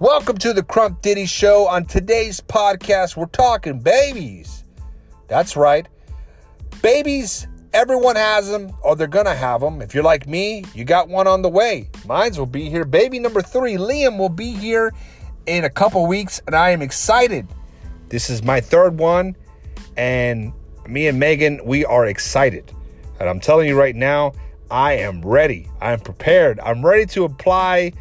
Welcome to the Crump Diddy Show. On today's podcast, we're talking babies. That's right. Babies, everyone has them, or they're gonna have them. If you're like me, you got one on the way. Mine's will be here. Baby number three, Liam, will be here in a couple weeks, and I am excited. This is my third one, and me and Megan, we are excited. And I'm telling you right now, I am ready. I'm prepared. I'm ready to apply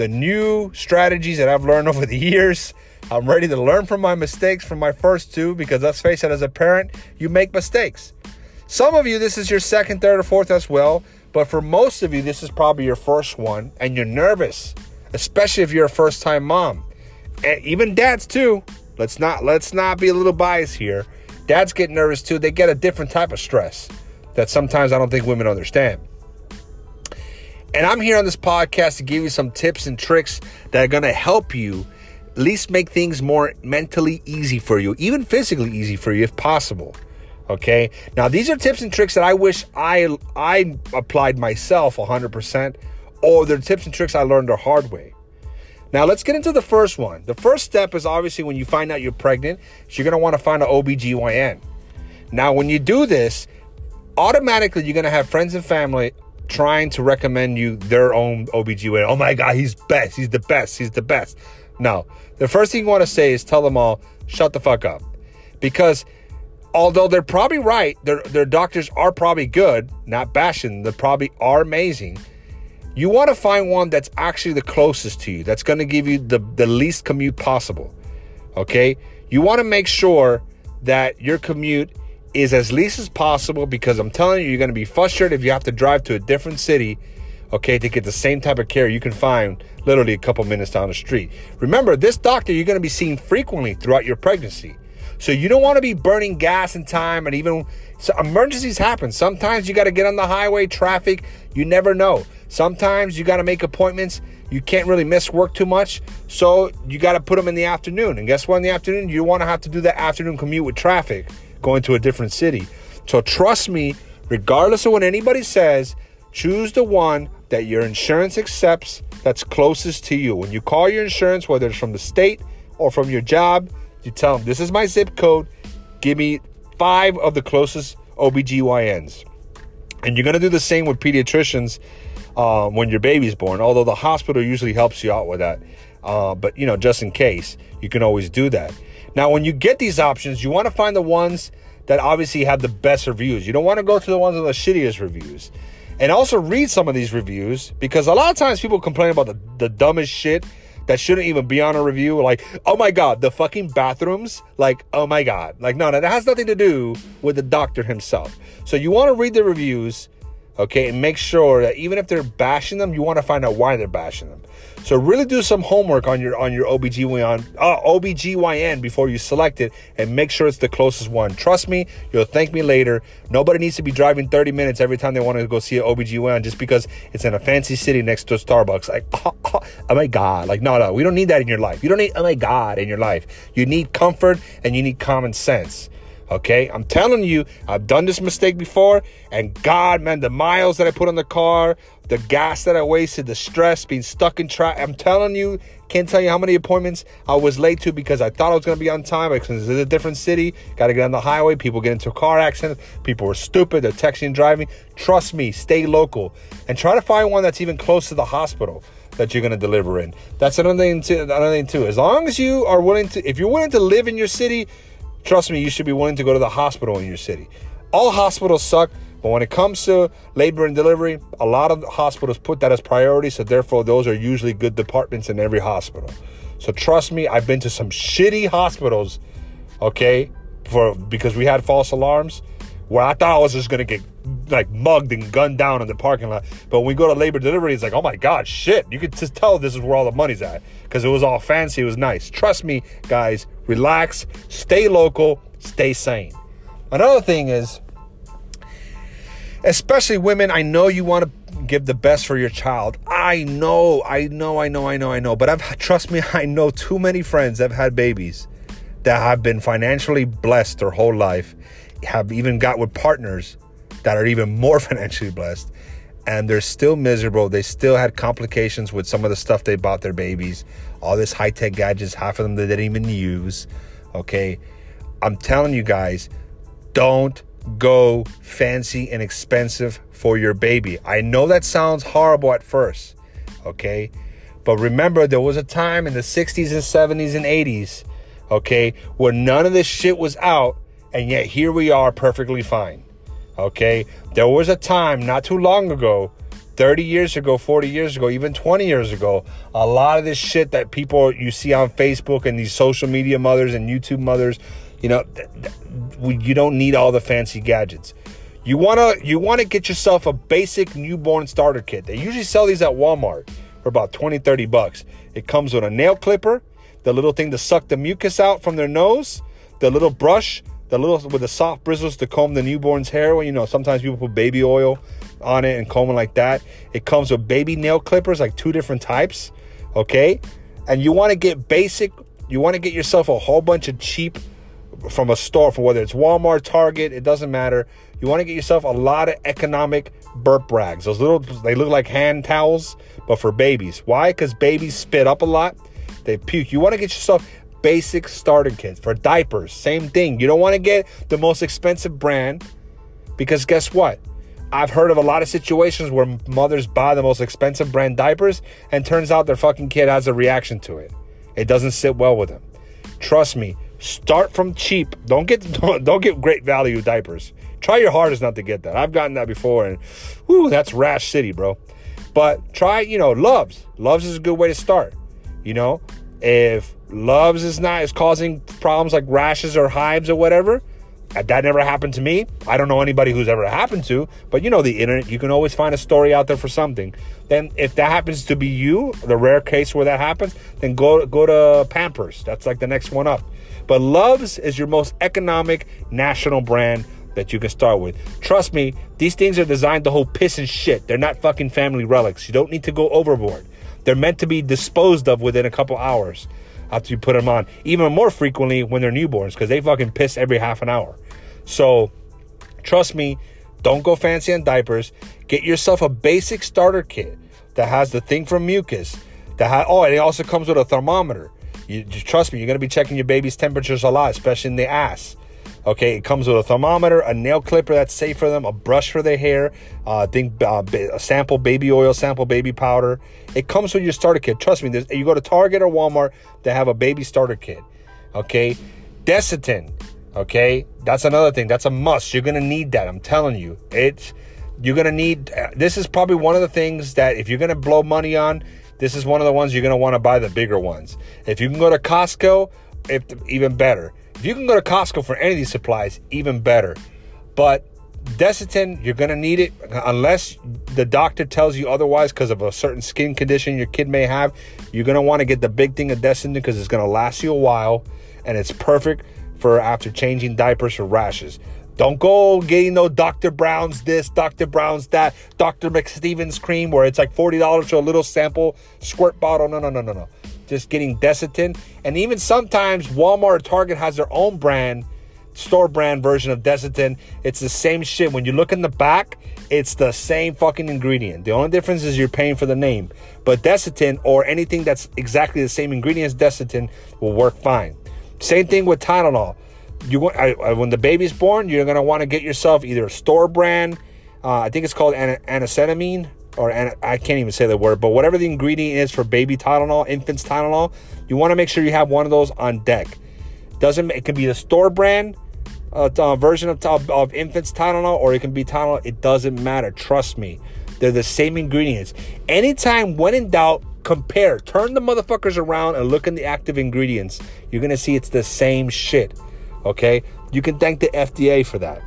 the new strategies that I've learned over the years. I'm ready to learn from my mistakes from my first two because let's face it, as a parent, you make mistakes. Some of you, this is your second, third, or fourth as well, but for most of you, this is probably your first one and you're nervous, especially if you're a first time mom. And even dads too. Let's not let's not be a little biased here. Dads get nervous too. They get a different type of stress that sometimes I don't think women understand. And I'm here on this podcast to give you some tips and tricks that are going to help you at least make things more mentally easy for you, even physically easy for you if possible. Okay? Now, these are tips and tricks that I wish I I applied myself 100% or they're tips and tricks I learned the hard way. Now, let's get into the first one. The first step is obviously when you find out you're pregnant, you're going to want to find an OBGYN. Now, when you do this, automatically you're going to have friends and family trying to recommend you their own OBGYN. Oh my God, he's best. He's the best. He's the best. No, the first thing you want to say is tell them all, shut the fuck up. Because although they're probably right, their, their doctors are probably good, not bashing, they probably are amazing. You want to find one that's actually the closest to you, that's going to give you the, the least commute possible. Okay? You want to make sure that your commute is as least as possible because I'm telling you, you're going to be frustrated if you have to drive to a different city, okay, to get the same type of care you can find literally a couple minutes down the street. Remember, this doctor you're going to be seeing frequently throughout your pregnancy. So you don't want to be burning gas and time and even so emergencies happen. Sometimes you got to get on the highway, traffic, you never know. Sometimes you got to make appointments. You can't really miss work too much. So you got to put them in the afternoon. And guess what? In the afternoon, you want to have to do that afternoon commute with traffic going to a different city. So trust me, regardless of what anybody says, choose the one that your insurance accepts that's closest to you. When you call your insurance, whether it's from the state or from your job, you tell them, This is my zip code. Give me five of the closest OBGYNs. And you're going to do the same with pediatricians um, when your baby's born, although the hospital usually helps you out with that. Uh, but, you know, just in case, you can always do that. Now, when you get these options, you want to find the ones that obviously have the best reviews. You don't want to go to the ones with the shittiest reviews. And also read some of these reviews because a lot of times people complain about the, the dumbest shit that shouldn't even be on a review. Like, oh my God, the fucking bathrooms. Like, oh my God. Like, no, no, that has nothing to do with the doctor himself. So you want to read the reviews, okay, and make sure that even if they're bashing them, you want to find out why they're bashing them. So really do some homework on your on your OBGYN uh, OBGYN before you select it and make sure it's the closest one. Trust me, you'll thank me later. Nobody needs to be driving 30 minutes every time they want to go see an OBGYN just because it's in a fancy city next to a Starbucks. Like oh, oh, oh my god. Like no no, we don't need that in your life. You don't need oh my god in your life. You need comfort and you need common sense. Okay, I'm telling you, I've done this mistake before, and God, man, the miles that I put on the car, the gas that I wasted, the stress, being stuck in traffic. I'm telling you, can't tell you how many appointments I was late to because I thought I was to be on time. Because it's a different city, got to get on the highway. People get into a car accidents. People are stupid. They're texting and driving. Trust me, stay local and try to find one that's even close to the hospital that you're going to deliver in. That's another thing, too, another thing too. As long as you are willing to, if you're willing to live in your city Trust me, you should be willing to go to the hospital in your city. All hospitals suck, but when it comes to labor and delivery, a lot of hospitals put that as priority, so therefore those are usually good departments in every hospital. So trust me, I've been to some shitty hospitals, okay, for because we had false alarms where I thought I was just gonna get like mugged and gunned down in the parking lot. But when we go to labor delivery, it's like, oh my god, shit! You could just tell this is where all the money's at because it was all fancy, it was nice. Trust me, guys, relax, stay local, stay sane. Another thing is, especially women, I know you want to give the best for your child. I know, I know, I know, I know, I know. But I've trust me, I know too many friends that have had babies that have been financially blessed their whole life, have even got with partners that are even more financially blessed. and they're still miserable. They still had complications with some of the stuff they bought their babies. All this high tech gadgets, half of them they didn't even use. Okay. I'm telling you guys, don't go fancy and expensive for your baby. I know that sounds horrible at first. Okay. But remember, there was a time in the 60s and 70s and 80s, okay, where none of this shit was out, and yet here we are perfectly fine. Okay? There was a time not too long ago, 30 years ago, 40 years ago, even 20 years ago, a lot of this shit that people you see on Facebook and these social media mothers and YouTube mothers, you know, th- th- you don't need all the fancy gadgets. You want to you want to get yourself a basic newborn starter kit. They usually sell these at Walmart for about 20, 30 bucks. It comes with a nail clipper, the little thing to suck the mucus out from their nose, the little brush the little with the soft bristles to comb the newborn's hair. Well, you know, sometimes people put baby oil on it and comb it like that. It comes with baby nail clippers, like two different types. Okay, and you want to get basic. You want to get yourself a whole bunch of cheap from a store, for whether it's Walmart, Target, it doesn't matter. You want to get yourself a lot of economic burp rags. Those little, they look like hand towels, but for babies. Why? Because babies spit up a lot. They puke. You want to get yourself basic starter kits for diapers. Same thing. You don't want to get the most expensive brand because guess what? I've heard of a lot of situations where mothers buy the most expensive brand diapers and turns out their fucking kid has a reaction to it. It doesn't sit well with them. Trust me, start from cheap. Don't get don't, don't get great value diapers. Try your hardest not to get that. I've gotten that before and whoo, that's rash city, bro. But try, you know, Luvs. Luvs is a good way to start. You know, if Luvs is not is causing problems like rashes or hives or whatever, uh, that never happened to me. I don't know anybody who's ever happened to, but you know the internet, you can always find a story out there for something. Then if that happens to be you, the rare case where that happens, then go go to Pampers. That's like the next one up. But Luvs is your most economic national brand that you can start with. Trust me, these things are designed to hold piss and shit. They're not fucking family relics. You don't need to go overboard. They're meant to be disposed of within a couple hours after you put them on. Even more frequently when they're newborns because they fucking piss every half an hour. So trust me, don't go fancy on diapers. Get yourself a basic starter kit that has the thing from mucus. That ha- oh, and it also comes with a thermometer. You, trust me, you're gonna be checking your baby's temperatures a lot, especially in the ass. Okay, it comes with a thermometer, a nail clipper that's safe for them, a brush for their hair, uh, think uh, a sample baby oil, sample baby powder. It comes with your starter kit. Trust me, you go to Target or Walmart, they have a baby starter kit. Okay, Desitin. Okay, that's another thing. That's a must. You're gonna need that. I'm telling you, it's you're gonna need. Uh, this is probably one of the things that if you're gonna blow money on, this is one of the ones you're gonna want to buy the bigger ones. If you can go to Costco, if, even better. If you can go to Costco for any of these supplies, even better. But Desitin, you're going to need it unless the doctor tells you otherwise because of a certain skin condition your kid may have. You're going to want to get the big thing of Desitin because it's going to last you a while and it's perfect for after changing diapers for rashes. Don't go getting no Dr. Brown's this, Dr. Brown's that, Dr. McSteven's cream where it's like $40 for a little sample squirt bottle. No, no, no, no, no just getting Desitin. And even sometimes Walmart or Target has their own brand, store brand version of Desitin. It's the same shit. When you look in the back, it's the same fucking ingredient. The only difference is you're paying for the name. But Desitin or anything that's exactly the same ingredient as Desitin will work fine. Same thing with Tylenol. You I, I, when the baby's born, you're gonna want to get yourself either a store brand. Uh, I think it's called an- anacetamine or and I can't even say the word, but whatever the ingredient is for baby Tylenol, infants Tylenol, you want to make sure you have one of those on deck. Doesn't it can be the store brand uh, uh, version of, of, of infants Tylenol, or it can be Tylenol. It doesn't matter. Trust me, they're the same ingredients. Anytime, when in doubt, compare. Turn the motherfuckers around and look in the active ingredients. You're gonna see it's the same shit. Okay, you can thank the FDA for that.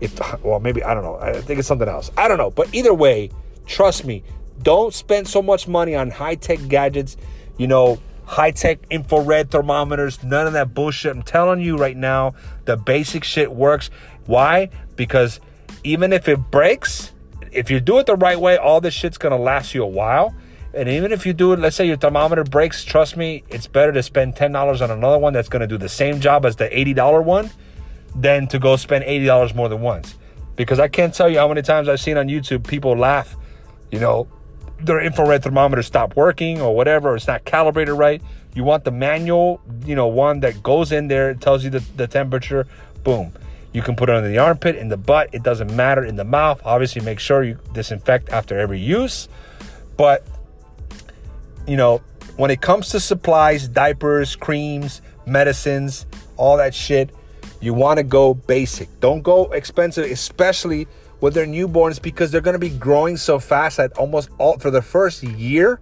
If well, maybe I don't know. I think it's something else. I don't know. But either way Trust me, don't spend so much money on high tech gadgets, you know, high tech infrared thermometers, none of that bullshit. I'm telling you right now, the basic shit works. Why? Because even if it breaks, if you do it the right way, all this shit's gonna last you a while. And even if you do it, let's say your thermometer breaks, trust me, it's better to spend $10 on another one that's gonna do the same job as the $80 one than to go spend $80 more than once. Because I can't tell you how many times I've seen on YouTube people laugh you know, their infrared thermometer stopped working or whatever, or it's not calibrated right. You want the manual, you know, one that goes in there, it tells you the, the temperature, boom. You can put it under the armpit, in the butt, it doesn't matter, in the mouth. Obviously, make sure you disinfect after every use. But, you know, when it comes to supplies, diapers, creams, medicines, all that shit, you want to go basic. Don't go expensive, especially with their newborns because they're going to be growing so fast that almost all for the first year,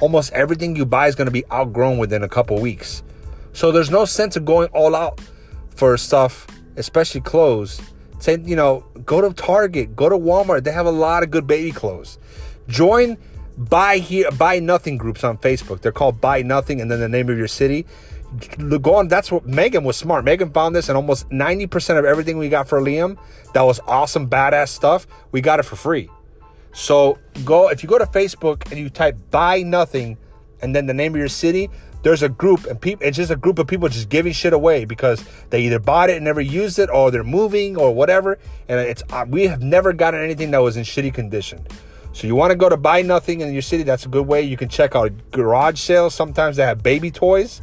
almost everything you buy is going to be outgrown within a couple weeks. So there's no sense of going all out for stuff, especially clothes. Say, you know, go to Target, go to Walmart. They have a lot of good baby clothes. Join buy here buy nothing groups on Facebook. They're called buy nothing and then the name of your city go on. That's what Megan was smart. Megan found this, and almost 90% of everything we got for Liam that was awesome, badass stuff, we got it for free. So go if you go to Facebook and you type buy nothing and then the name of your city, there's a group and people it's just a group of people just giving shit away because they either bought it and never used it or they're moving or whatever. And it's uh, we have never gotten anything that was in shitty condition. So you want to go to buy nothing in your city, that's a good way. You can check out garage sales. Sometimes they have baby toys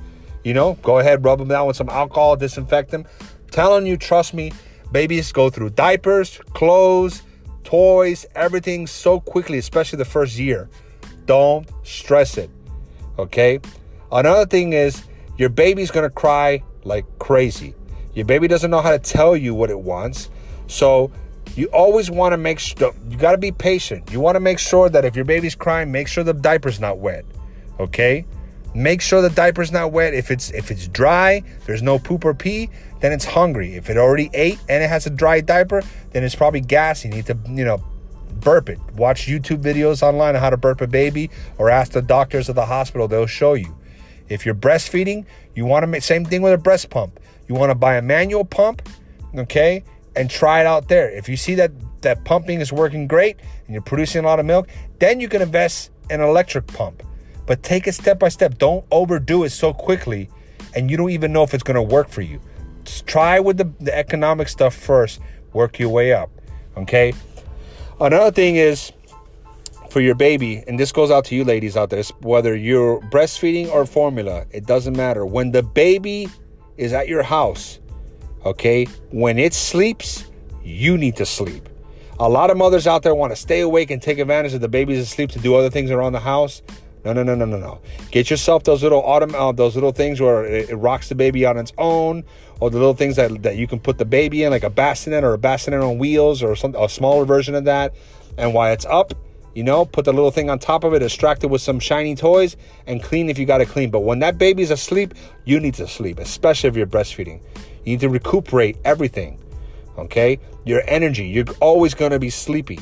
you know, go ahead, rub them down with some alcohol, disinfect them. telling you, trust me, babies go through diapers, clothes, toys, everything so quickly, especially the first year. Don't stress it. Okay? Another thing is your baby's gonna cry like crazy. Your baby doesn't know how to tell you what it wants. So you always want to make sure you got to be patient. You want to make sure that if your baby's crying, make sure the diaper's not wet. Okay? Make sure the diaper's not wet. If it's if it's dry, there's no poop or pee, then it's hungry. If it already ate and it has a dry diaper, then it's probably gas. You need to, you know, burp it. Watch YouTube videos online on how to burp a baby or ask the doctors at the hospital, they'll show you. If you're breastfeeding, you want to make same thing with a breast pump. You want to buy a manual pump, okay? And try it out there. If you see that that pumping is working great and you're producing a lot of milk, then you can invest in an electric pump. But take it step by step. Don't overdo it so quickly and you don't even know if it's going to work for you. Just try with the, the economic stuff first, work your way up. Okay? Another thing is for your baby, and this goes out to you ladies out there, whether you're breastfeeding or formula, it doesn't matter. When the baby is at your house, okay, when it sleeps, you need to sleep. A lot of mothers out there want to stay awake and take advantage of the baby's asleep to do other things around the house. No, no, no, no, no, no. Get yourself those little autumn, uh, those little things where it, it, rocks the baby on its own, or the little things that, that you can put the baby in, like a bassinet or a bassinet on wheels, or some a smaller version of that. And while it's up, you know, put the little thing on top of it, distract it with some shiny toys, and clean if you got to clean. But when that baby's asleep, you need to sleep, especially if you're breastfeeding. You need to recuperate everything. Okay, your energy. You're always going to be sleepy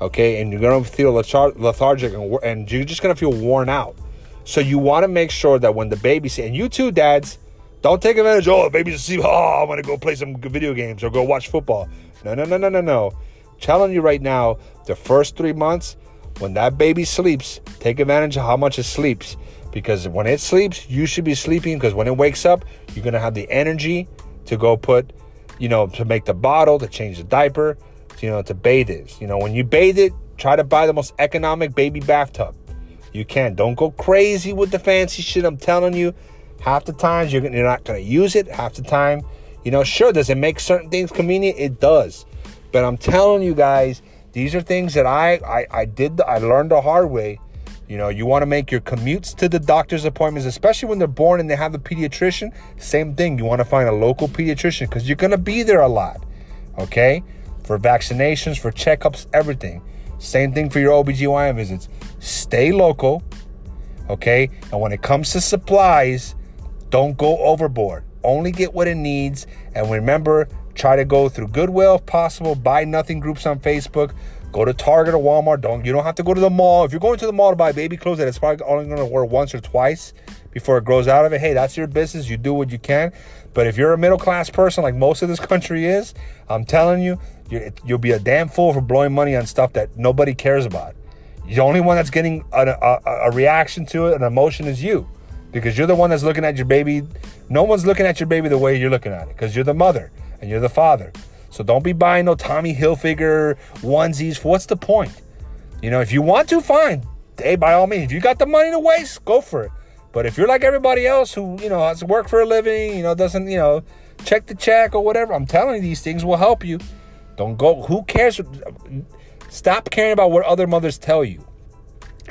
okay? And you're gonna feel lethargic and, and you're just gonna feel worn out. So you want to make sure that when the baby's and you too, dads, don't take advantage. Oh, the baby's asleep. Oh, I'm gonna go play some video games or go watch football. No, no, no, no, no, no. Telling you right now, the first three months, when that baby sleeps, take advantage of how much it sleeps. Because when it sleeps, you should be sleeping. Because when it wakes up, you're gonna have the energy to go put, you know, to make the bottle, to change the diaper, you know, to bathe it. You know, when you bathe it, try to buy the most economic baby bathtub. You can. Don't go crazy with the fancy shit. I'm telling you, half the times you're, you're not going to use it. Half the time, you know, sure, does it make certain things convenient? It does. But I'm telling you guys, these are things that I, I, I did, I learned the hard way. You know, you want to make your commutes to the doctor's appointments, especially when they're born and they have a pediatrician. Same thing. You want to find a local pediatrician because you're going to be there a lot. Okay? For vaccinations, for checkups, everything. Same thing for your OBGYN visits. Stay local, okay? And when it comes to supplies, don't go overboard. Only get what it needs. And remember, try to go through Goodwill if possible. Buy nothing groups on Facebook. Go to Target or Walmart. Don't you don't have to go to the mall. If you're going to the mall to buy baby clothes that it's probably only to wear once or twice before it grows out of it, hey, that's your business. You do what you can. But if you're a middle class person like most of this country is, I'm telling you, you'll be a damn fool for blowing money on stuff that nobody cares about. The only one that's getting a, a, a reaction to it, an emotion, is you, because you're the one that's looking at your baby. No one's looking at your baby the way you're looking at it, because you're the mother and you're the father. So don't be buying no Tommy Hilfiger onesies. What's the point? You know, if you want to, fine. Hey, by all means, if you got the money to waste, go for it. But if you're like everybody else who, you know, has to work for a living, you know, doesn't, you know, check the check or whatever, I'm telling you, these things will help you. Don't go, who cares? Stop caring about what other mothers tell you.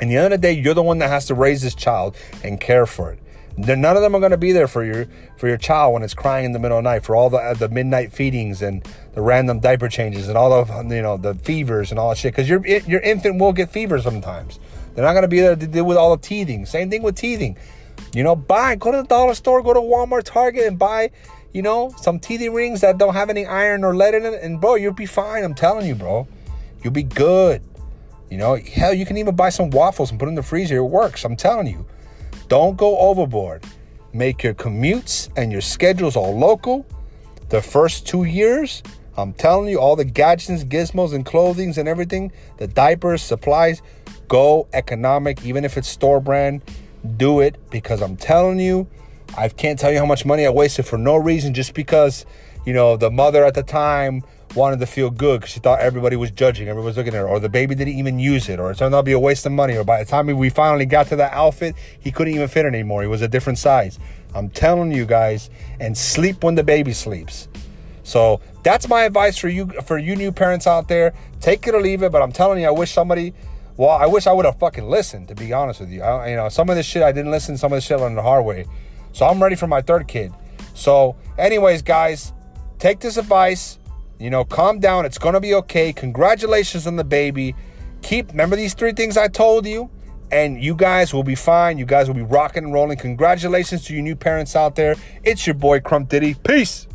And the end of the day, you're the one that has to raise this child and care for it. None of them are going to be there for your for your child when it's crying in the middle of the night for all the uh, the midnight feedings and the random diaper changes and all of you know the fevers and all that shit. Because your your infant will get fever sometimes. They're not going to be there to deal with all the teething. Same thing with teething. You know, buy go to the dollar store, go to Walmart, Target, and buy you know some TD rings that don't have any iron or lead in it, and bro, you'll be fine. I'm telling you, bro, you'll be good. You know, hell, you can even buy some waffles and put in the freezer. It works. I'm telling you. Don't go overboard. Make your commutes and your schedules all local. The first two years, I'm telling you, all the gadgets, gizmos, and clothings and everything, the diapers, supplies, go economic, even if it's store brand. Do it because I'm telling you, I can't tell you how much money I wasted for no reason just because, you know, the mother at the time wanted to feel good because she thought everybody was judging, everybody was looking at her, or the baby didn't even use it, or it turned out to be a waste of money, or by the time we finally got to that outfit, he couldn't even fit anymore. He was a different size. I'm telling you guys, and sleep when the baby sleeps. So that's my advice for you for you new parents out there. Take it or leave it, but I'm telling you, I wish somebody well, I wish I would have fucking listened, to be honest with you. I, you know, some of this shit I didn't listen, some of this shit learned the hard way. So I'm ready for my third kid. So, anyways, guys, take this advice you know, calm down. It's going to be okay. Congratulations on the baby. Keep, remember these three things I told you? And you guys will be fine. You guys will be rocking and rolling. Congratulations to you new parents out there. It's your boy Crump Diddy. Peace.